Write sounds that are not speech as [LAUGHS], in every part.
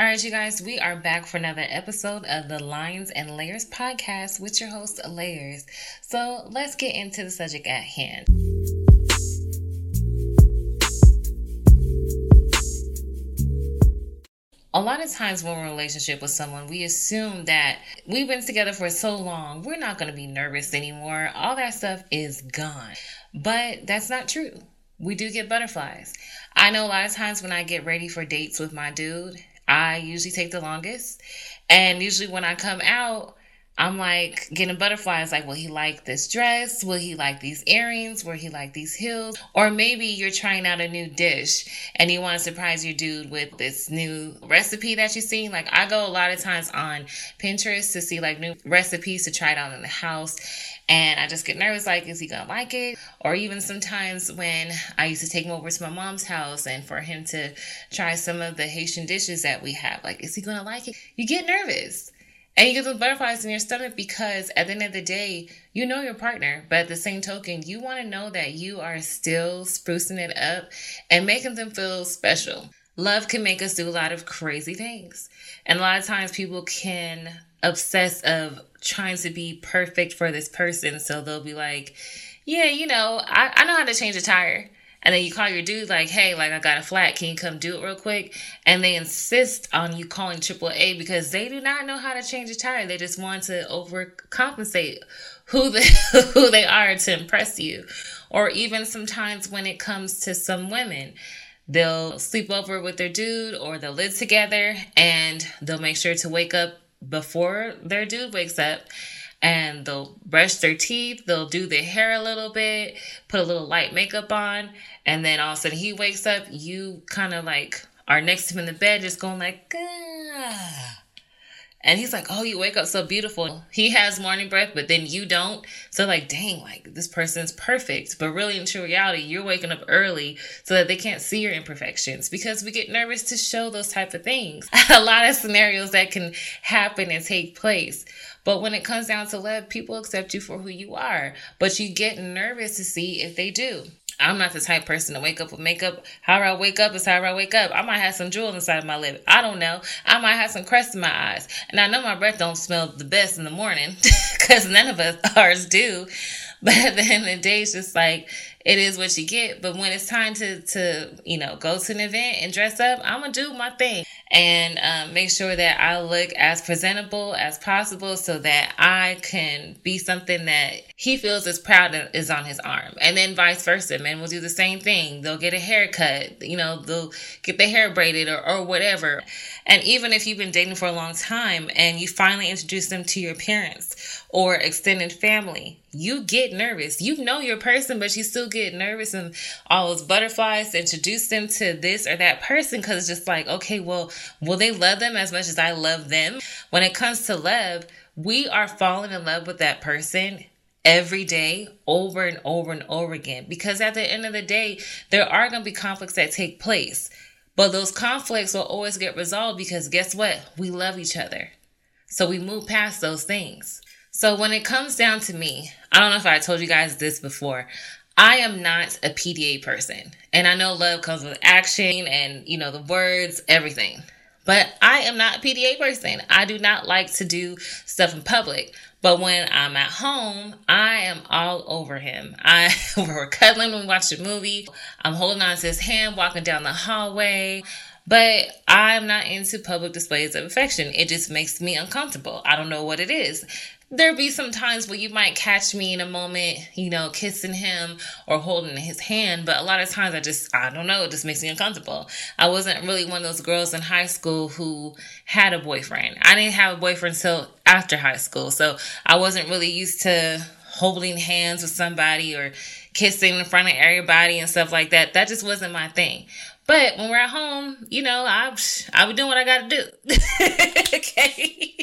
All right, you guys, we are back for another episode of the Lines and Layers podcast with your host, Layers. So let's get into the subject at hand. a lot of times when we're in a relationship with someone, we assume that we've been together for so long, we're not going to be nervous anymore. All that stuff is gone. But that's not true. We do get butterflies. I know a lot of times when I get ready for dates with my dude, I usually take the longest. And usually when I come out, I'm like getting butterflies. Like, will he like this dress? Will he like these earrings? Will he like these heels? Or maybe you're trying out a new dish and you want to surprise your dude with this new recipe that you see. Like, I go a lot of times on Pinterest to see like new recipes to try it out in the house. And I just get nervous, like, is he gonna like it? Or even sometimes when I used to take him over to my mom's house and for him to try some of the Haitian dishes that we have, like, is he gonna like it? You get nervous. And you get those butterflies in your stomach because at the end of the day, you know your partner, but at the same token, you want to know that you are still sprucing it up and making them feel special. Love can make us do a lot of crazy things. And a lot of times people can obsess of trying to be perfect for this person. So they'll be like, yeah, you know, I, I know how to change a tire. And then you call your dude like, hey, like I got a flat, can you come do it real quick? And they insist on you calling AAA because they do not know how to change a tire. They just want to overcompensate who [LAUGHS] they who they are to impress you. Or even sometimes when it comes to some women, they'll sleep over with their dude or they'll live together and they'll make sure to wake up before their dude wakes up and they'll brush their teeth, they'll do their hair a little bit, put a little light makeup on, and then all of a sudden he wakes up, you kind of like are next to him in the bed, just going like. And he's like, Oh, you wake up so beautiful. He has morning breath, but then you don't. So, like, dang, like this person's perfect. But really, in true reality, you're waking up early so that they can't see your imperfections because we get nervous to show those type of things. [LAUGHS] a lot of scenarios that can happen and take place. But when it comes down to love, people accept you for who you are. But you get nervous to see if they do. I'm not the type person to wake up with makeup. However I wake up is however I wake up. I might have some jewels inside of my lip. I don't know. I might have some crust in my eyes. And I know my breath don't smell the best in the morning [LAUGHS] because none of us [LAUGHS] ours do. But at the end of the day, it's just like it is what you get. But when it's time to to you know go to an event and dress up, I'm gonna do my thing and um, make sure that I look as presentable as possible so that I can be something that he feels as proud of is on his arm. And then vice versa. Men will do the same thing. They'll get a haircut, you know, they'll get their hair braided or, or whatever. And even if you've been dating for a long time and you finally introduce them to your parents or extended family, you get nervous. You know your person, but you still get nervous and all those butterflies to introduce them to this or that person because it's just like, okay, well, will they love them as much as I love them? When it comes to love, we are falling in love with that person every day over and over and over again because at the end of the day there are going to be conflicts that take place but those conflicts will always get resolved because guess what we love each other so we move past those things so when it comes down to me, I don't know if I told you guys this before. I am not a PDA person. And I know love comes with action and, you know, the words, everything. But I am not a PDA person. I do not like to do stuff in public. But when I'm at home, I am all over him. I [LAUGHS] we're cuddling when we watch a movie. I'm holding on to his hand, walking down the hallway. But I'm not into public displays of affection. It just makes me uncomfortable. I don't know what it is there be some times where you might catch me in a moment, you know, kissing him or holding his hand, but a lot of times I just, I don't know, it just makes me uncomfortable. I wasn't really one of those girls in high school who had a boyfriend. I didn't have a boyfriend until after high school, so I wasn't really used to holding hands with somebody or kissing in front of everybody and stuff like that. That just wasn't my thing. But when we're at home, you know, I I be doing what I got to do. [LAUGHS] okay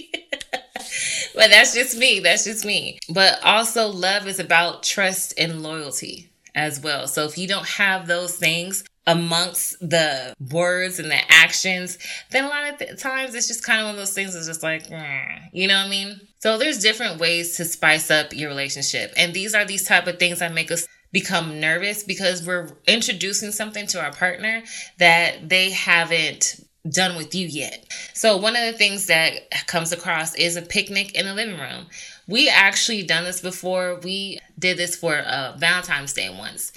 [LAUGHS] but that's just me. That's just me. But also, love is about trust and loyalty as well. So if you don't have those things amongst the words and the actions, then a lot of th- times it's just kind of one of those things that's just like, mm, you know what I mean? So there's different ways to spice up your relationship. And these are these type of things that make us become nervous because we're introducing something to our partner that they haven't done with you yet. So one of the things that comes across is a picnic in the living room. We actually done this before. We did this for uh, Valentine's Day once.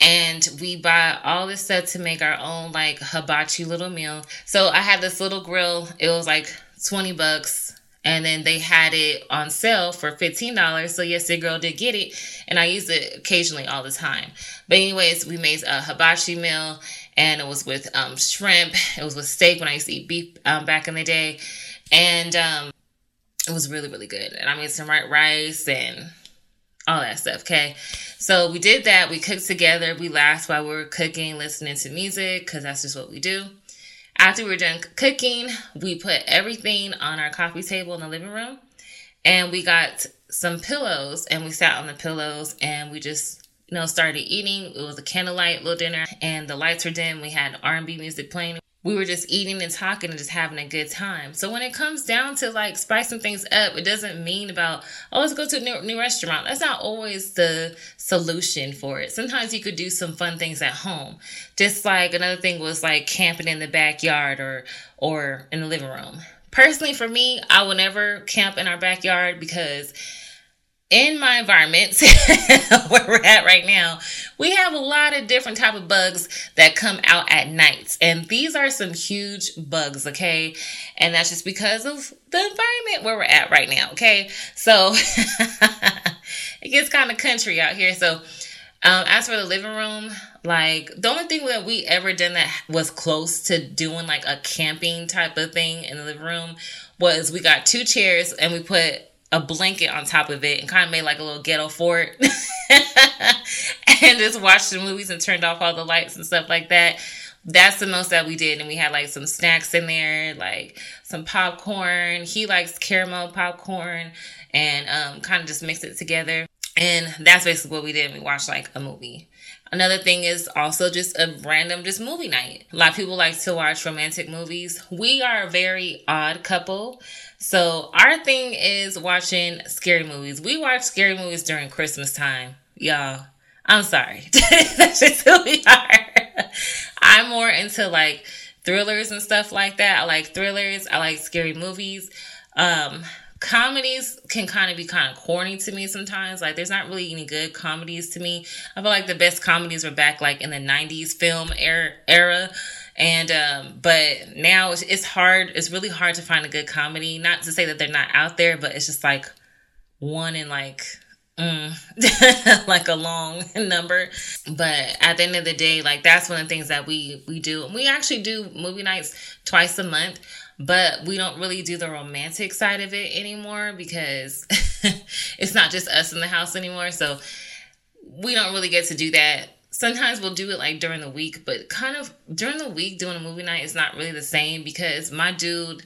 And we buy all this stuff to make our own like hibachi little meal. So I had this little grill. It was like 20 bucks. And then they had it on sale for $15. So yes, the girl did get it. And I use it occasionally all the time. But anyways, we made a hibachi meal and it was with um, shrimp. It was with steak when I used to eat beef um, back in the day. And um, it was really, really good. And I made some white rice and all that stuff. Okay. So we did that. We cooked together. We laughed while we were cooking, listening to music, because that's just what we do. After we were done cooking, we put everything on our coffee table in the living room and we got some pillows and we sat on the pillows and we just you know started eating it was a candlelight little dinner and the lights were dim we had r&b music playing we were just eating and talking and just having a good time. So when it comes down to like spicing things up, it doesn't mean about, oh, let's go to a new, new, restaurant. That's not always the solution for it. Sometimes you could do some fun things at home. Just like another thing was like camping in the backyard or, or in the living room. Personally, for me, I will never camp in our backyard because in my environment [LAUGHS] where we're at right now we have a lot of different type of bugs that come out at night. And these are some huge bugs okay? And that's just because of the environment where we're at right now okay? So [LAUGHS] it gets kind of country out here. So um, as for the living room like the only thing that we ever done that was close to doing like a camping type of thing in the living room was we got two chairs and we put a blanket on top of it and kind of made like a little ghetto fort [LAUGHS] and just watched the movies and turned off all the lights and stuff like that. That's the most that we did. And we had like some snacks in there, like some popcorn. He likes caramel popcorn and um, kind of just mixed it together. And that's basically what we did. We watched like a movie. Another thing is also just a random just movie night. A lot of people like to watch romantic movies. We are a very odd couple. So our thing is watching scary movies. We watch scary movies during Christmas time. Y'all, I'm sorry. [LAUGHS] That's just who we are. I'm more into like thrillers and stuff like that. I like thrillers. I like scary movies. Um, comedies can kind of be kind of corny to me sometimes. Like there's not really any good comedies to me. I feel like the best comedies were back like in the 90s film era. era. And um, but now it's, it's hard. It's really hard to find a good comedy. Not to say that they're not out there, but it's just like one in like Mm, [LAUGHS] like a long [LAUGHS] number but at the end of the day like that's one of the things that we we do we actually do movie nights twice a month but we don't really do the romantic side of it anymore because [LAUGHS] it's not just us in the house anymore. So we don't really get to do that. Sometimes we'll do it like during the week, but kind of during the week doing a movie night is not really the same because my dude,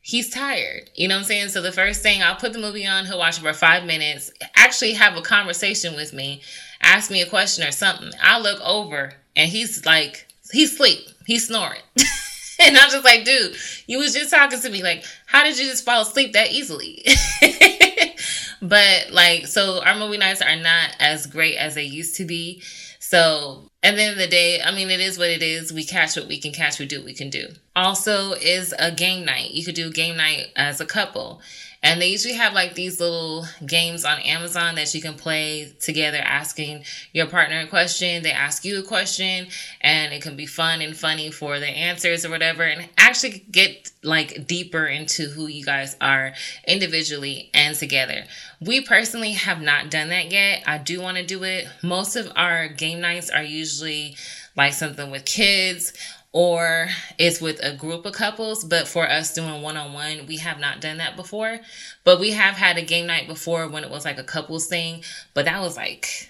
he's tired. You know what I'm saying? So the first thing I'll put the movie on, he'll watch it for five minutes, actually have a conversation with me, ask me a question or something. I look over and he's like, he's asleep, he's snoring. [LAUGHS] [LAUGHS] and I'm just like, dude, you was just talking to me. Like, how did you just fall asleep that easily? [LAUGHS] but like, so our movie nights are not as great as they used to be. So at the end of the day, I mean, it is what it is. We catch what we can catch. We do what we can do. Also, is a game night. You could do game night as a couple. And they usually have like these little games on Amazon that you can play together, asking your partner a question. They ask you a question, and it can be fun and funny for the answers or whatever, and actually get like deeper into who you guys are individually and together. We personally have not done that yet. I do want to do it. Most of our game nights are usually like something with kids or it's with a group of couples. But for us doing one on one, we have not done that before. But we have had a game night before when it was like a couples thing. But that was like,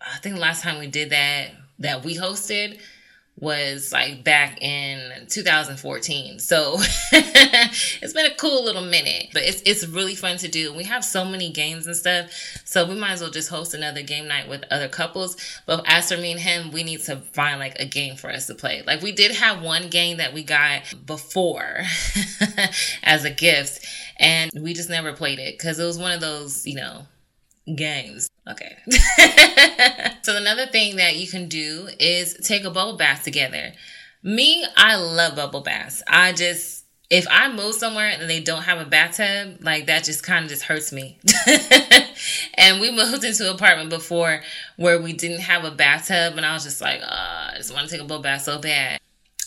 I think last time we did that, that we hosted, was like back in 2014. So [LAUGHS] it's been a cool little minute, but it's it's really fun to do. We have so many games and stuff, so we might as well just host another game night with other couples. But as for me and him, we need to find like a game for us to play. Like we did have one game that we got before [LAUGHS] as a gift, and we just never played it because it was one of those, you know, games. Okay. [LAUGHS] so another thing that you can do is take a bubble bath together. Me, I love bubble baths. I just if I move somewhere and they don't have a bathtub, like that just kind of just hurts me. [LAUGHS] and we moved into an apartment before where we didn't have a bathtub, and I was just like, oh, I just want to take a bubble bath so bad.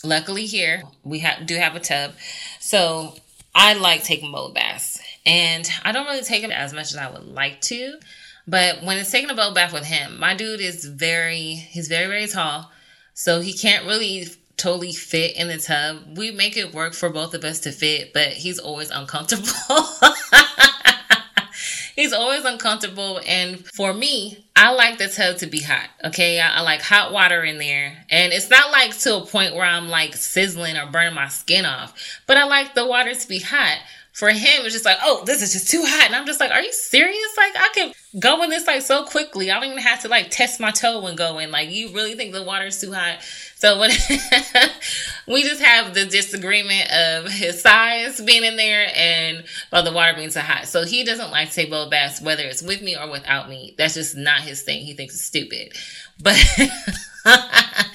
Luckily, here we have do have a tub, so I like taking bubble baths, and I don't really take it as much as I would like to. But when it's taking a bubble bath with him, my dude is very he's very very tall, so he can't really totally fit in the tub. We make it work for both of us to fit, but he's always uncomfortable. [LAUGHS] he's always uncomfortable. And for me, I like the tub to be hot. Okay. I, I, like hot water in there. And it's not like to a point where I'm like sizzling or burning my skin off, but I like the water to be hot for him, it's just like, oh, this is just too hot. And I'm just like, are you serious? Like, I can go in this like so quickly. I don't even have to like test my toe and go in. Like, you really think the water is too hot? So when [LAUGHS] we just have the disagreement of his size being in there and about the water being too hot. So he doesn't like to take bubble baths, whether it's with me or without me. That's just not his thing. He thinks it's stupid. But [LAUGHS]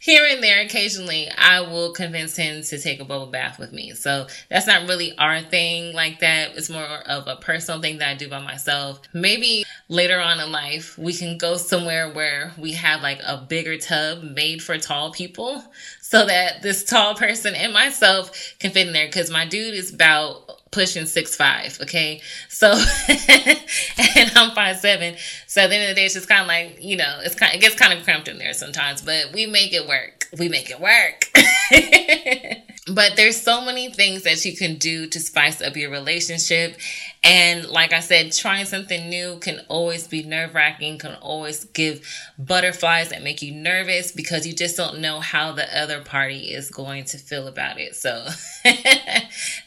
here and there, occasionally, I will convince him to take a bubble bath with me. So that's not really our thing like that. It's more of a personal thing that I do by myself. Maybe later on in life, we can go somewhere where we have like a bigger tub made for tall people so that this tall person and myself can fit in there because my dude is about pushing six five. Okay, so [LAUGHS] and I'm five seven. So at the end of the day, it's just kind of like you know, it's kind. It gets kind of cramped in there sometimes, but we make it work. We make it work. [LAUGHS] but there's so many things that you can do to spice up your relationship and like I said, trying something new can always be nerve wracking, can always give butterflies that make you nervous because you just don't know how the other party is going to feel about it. So [LAUGHS]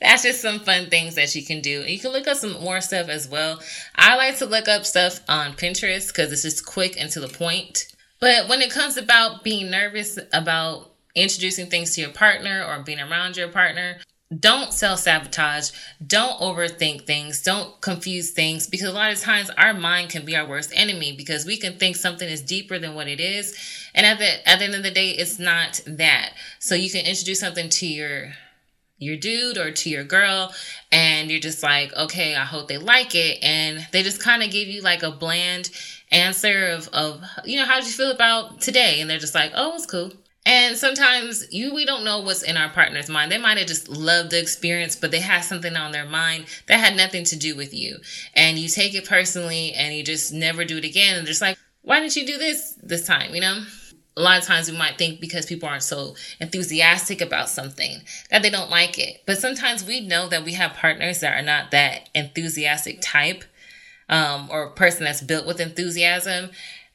that's just some fun things that you can do. You can look up some more stuff as well. I like to look up stuff on Pinterest because it's just quick and to the point. But when it comes about being nervous about introducing things to your partner or being around your partner, don't self sabotage. Don't overthink things. Don't confuse things because a lot of times our mind can be our worst enemy because we can think something is deeper than what it is. And at the, at the end of the day, it's not that. So you can introduce something to your, your dude or to your girl and you're just like, okay, I hope they like it. And they just kind of give you like a bland answer of, of, you know, how did you feel about today? And they're just like, oh, it's cool and sometimes you we don't know what's in our partner's mind. They might have just loved the experience, but they had something on their mind that had nothing to do with you. And you take it personally and you just never do it again. And just like, why didn't you do this this time? You know? A lot of times we might think because people aren't so enthusiastic about something that they don't like it. But sometimes we know that we have partners that are not that enthusiastic type um, or a person that's built with enthusiasm.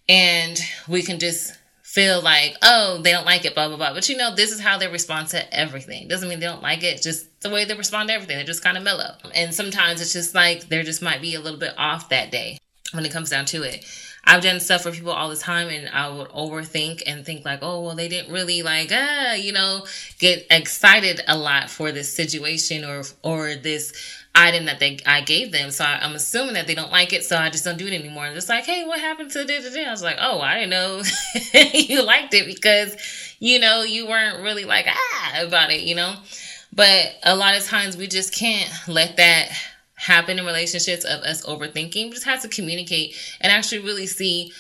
And we can just feel like, oh, they don't like it, blah, blah, blah. But you know, this is how they respond to everything. Doesn't mean they don't like it, just the way they respond to everything. They're just kind of mellow. And sometimes it's just like there just might be a little bit off that day when it comes down to it. I've done stuff for people all the time and I would overthink and think like, oh, well, they didn't really like, ah, you know, get excited a lot for this situation or, or this item that they I gave them. So I, am assuming that they don't like it, so I just don't do it anymore. And just like, hey, what happened to this? I was like, oh, I didn't know [LAUGHS] you liked it because you know you weren't really like ah about it, you know. But a lot of times we just can't let that happen in relationships of us overthinking. We just have to communicate and actually really see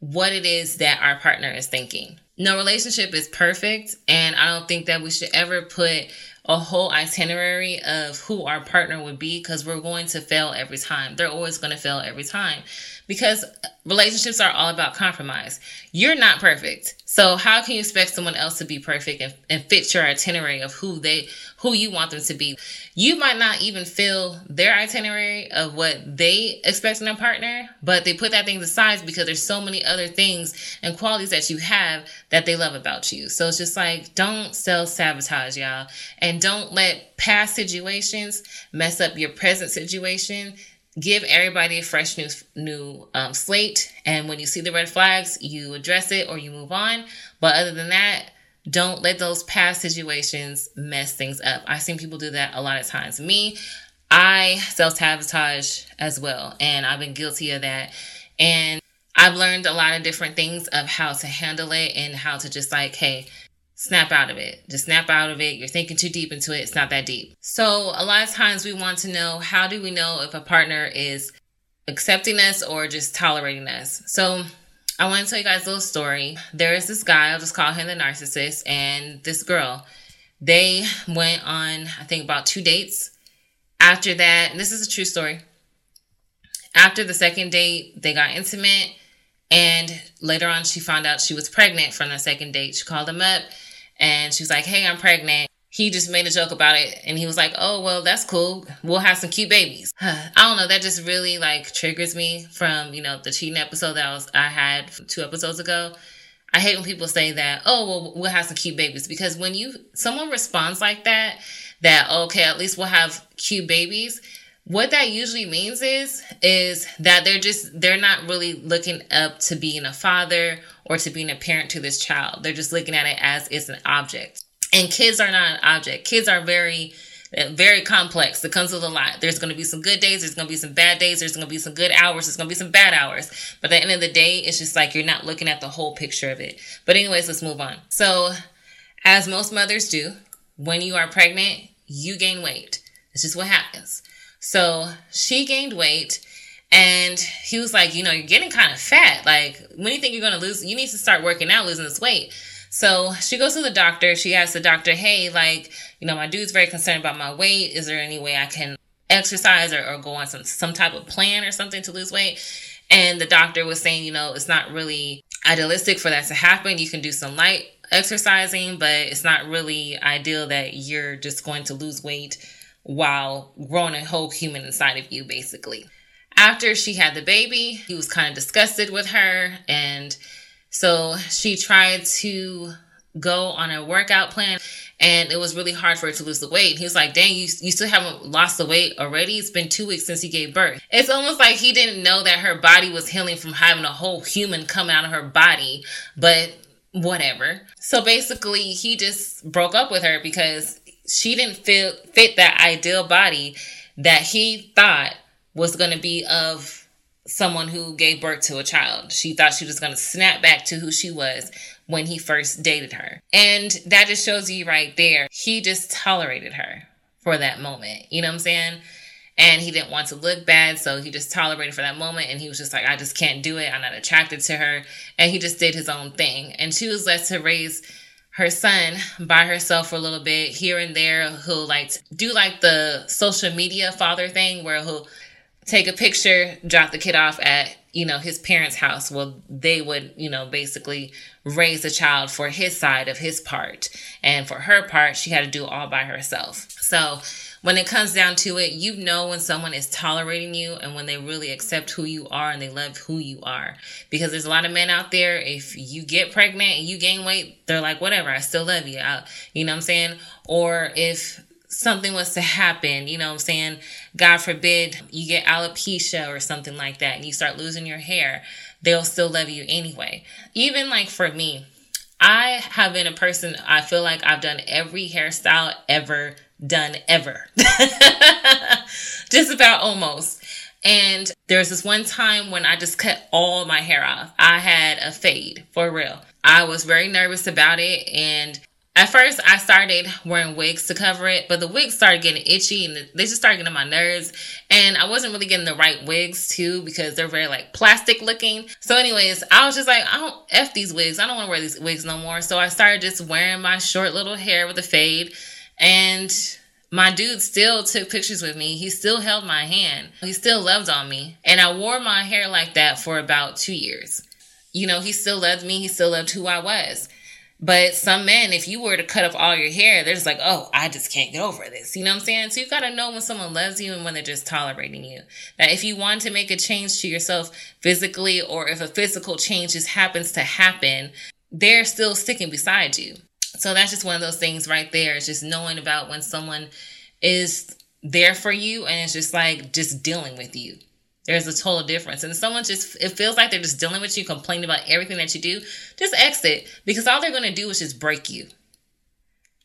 what it is that our partner is thinking. No relationship is perfect, and I don't think that we should ever put a whole itinerary of who our partner would be because we're going to fail every time. They're always going to fail every time because relationships are all about compromise. You're not perfect. So how can you expect someone else to be perfect and, and fit your itinerary of who they who you want them to be? You might not even feel their itinerary of what they expect in a partner, but they put that thing aside because there's so many other things and qualities that you have that they love about you. So it's just like don't self sabotage, y'all, and don't let past situations mess up your present situation give everybody a fresh new new um, slate. And when you see the red flags you address it or you move on. But other than that don't let those past situations mess things up. I've seen people do that a lot of times. Me i self-sabotage as well. And i've been guilty of that. And i've learned a lot of different things of how to handle it and how to just like hey snap out of it. Just snap out of it. You're thinking too deep into it. It's not that deep. So, a lot of times we want to know how do we know if a partner is accepting us or just tolerating us? So, I want to tell you guys a little story. There is this guy, I'll just call him the narcissist, and this girl. They went on, I think, about two dates. After that, this is a true story. After the second date, they got intimate. And later on, she found out she was pregnant from the second date. She called him up and she was like, Hey, I'm pregnant. He just made a joke about it and he was like, Oh, well, that's cool. We'll have some cute babies. [SIGHS] I don't know. That just really like triggers me from, you know, the cheating episode that I was, I had two episodes ago. I hate when people say that, oh, well, we'll have some cute babies because when you, someone responds like that, that, okay, at least we'll have cute babies what that usually means is is that they're just they're not really looking up to being a father or to being a parent to this child. They're just looking at it as it's an object. And kids are not an object. Kids are very very complex. It comes with a lot. There's going to be some good days there's going to be some bad days there's going to be some good hours there's going to be some bad hours. But at the end of the day it's just like you're not looking at the whole picture of it. But anyways let's move on. So as most mothers do when you are pregnant you gain weight. It's just what happens so she gained weight and he was like, you know, you're getting kind of fat. Like, when you think you're going to lose? You need to start working out, losing this weight. So she goes to the doctor. She asks the doctor, hey, like, you know, my dude's very concerned about my weight. Is there any way I can exercise or, or go on some, some type of plan or something to lose weight? And the doctor was saying, you know, it's not really idealistic for that to happen. You can do some light exercising, but it's not really ideal that you're just going to lose weight while growing a whole human inside of you, basically. After she had the baby, he was kind of disgusted with her. And so she tried to go on a workout plan and it was really hard for her to lose the weight. He was like, dang, you, you still haven't lost the weight already? It's been two weeks since he gave birth. It's almost like he didn't know that her body was healing from having a whole human come out of her body, but whatever. So basically, he just broke up with her because she didn't feel fit that ideal body that he thought was going to be of someone who gave birth to a child. She thought she was going to snap back to who she was when he first dated her. And that just shows you right there. He just tolerated her for that moment. You know what I'm saying? And he didn't want to look bad, so he just tolerated for that moment. And he was just like, I just can't do it. I'm not attracted to her. And he just did his own thing. And she was left to raise her son by herself for a little bit here and there. He'll like do like the social media father thing where he'll take a picture, drop the kid off at, you know, his parents' house. Well, they would, you know, basically raise the child for his side of his part. And for her part, she had to do all by herself. So when it comes down to it, you know when someone is tolerating you and when they really accept who you are and they love who you are. Because there's a lot of men out there, if you get pregnant and you gain weight, they're like, whatever, I still love you. I, you know what I'm saying? Or if something was to happen, you know what I'm saying? God forbid you get alopecia or something like that and you start losing your hair, they'll still love you anyway. Even like for me, I have been a person, I feel like I've done every hairstyle ever done ever. [LAUGHS] just about almost. And there's this one time when I just cut all my hair off. I had a fade for real. I was very nervous about it and at first, I started wearing wigs to cover it, but the wigs started getting itchy and they just started getting on my nerves. And I wasn't really getting the right wigs too because they're very like plastic looking. So, anyways, I was just like, I don't F these wigs. I don't want to wear these wigs no more. So, I started just wearing my short little hair with a fade. And my dude still took pictures with me. He still held my hand. He still loved on me. And I wore my hair like that for about two years. You know, he still loved me. He still loved who I was. But some men, if you were to cut off all your hair, they're just like, oh, I just can't get over this. You know what I'm saying? So you got to know when someone loves you and when they're just tolerating you. That if you want to make a change to yourself physically or if a physical change just happens to happen, they're still sticking beside you. So that's just one of those things right there. It's just knowing about when someone is there for you and it's just like just dealing with you. There's a total difference. And someone just, it feels like they're just dealing with you, complaining about everything that you do. Just exit because all they're going to do is just break you.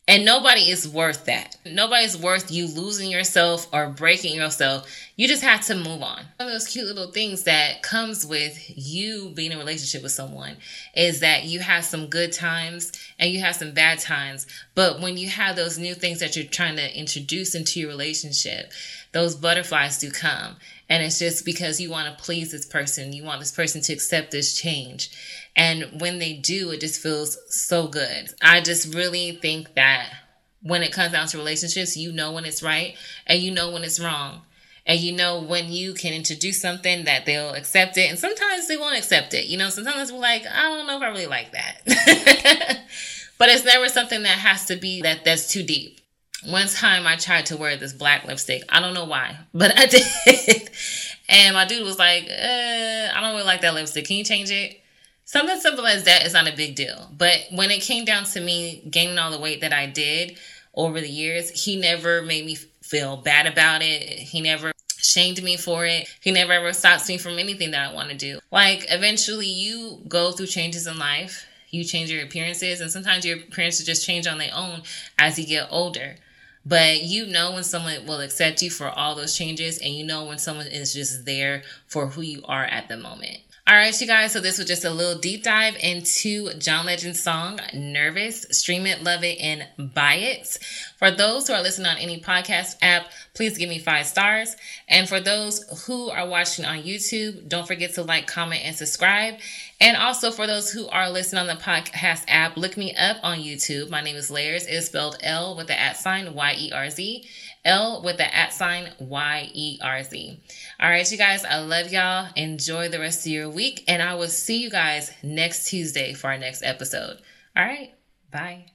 And nobody is worth that. Nobody's worth you losing yourself or breaking yourself. You just have to move on. One of those cute little things that comes with you being in a relationship with someone is that you have some good times and you have some bad times. But when you have those new things that you're trying to introduce into your relationship, those butterflies do come. And it's just because you want to please this person. You want this person to accept this change. And when they do, it just feels so good. I just really think that when it comes down to relationships, you know when it's right and you know when it's wrong. And you know when you can introduce something that they'll accept it. And sometimes they won't accept it. You know, sometimes we're like, I don't know if I really like that. [LAUGHS] but it's never something that has to be that that's too deep. One time I tried to wear this black lipstick. I don't know why, [LAUGHS] but I did. and my dude was like, uh, I don't really like that lipstick. Can you change it? Something simple as that is not a big deal. But when it came down to me gaining all the weight that I did over the years, he never made me feel bad about it. He never shamed me for it. He never ever stops me from anything that I want to do. Like eventually you go through changes in life. You change your appearances and sometimes your appearances just change on their own as you get older. But you know when someone will accept you for all those changes and you know when someone is just there for who you are at the moment. All right, you guys. So this was just a little deep dive into John Legend's song "Nervous." Stream it, love it, and buy it. For those who are listening on any podcast app, please give me five stars. And for those who are watching on YouTube, don't forget to like, comment, and subscribe. And also for those who are listening on the podcast app, look me up on YouTube. My name is Layers. It is spelled L with the at sign Y E R Z. L with the at sign Y E R Z. All right, you guys, I love y'all. Enjoy the rest of your week, and I will see you guys next Tuesday for our next episode. All right, bye.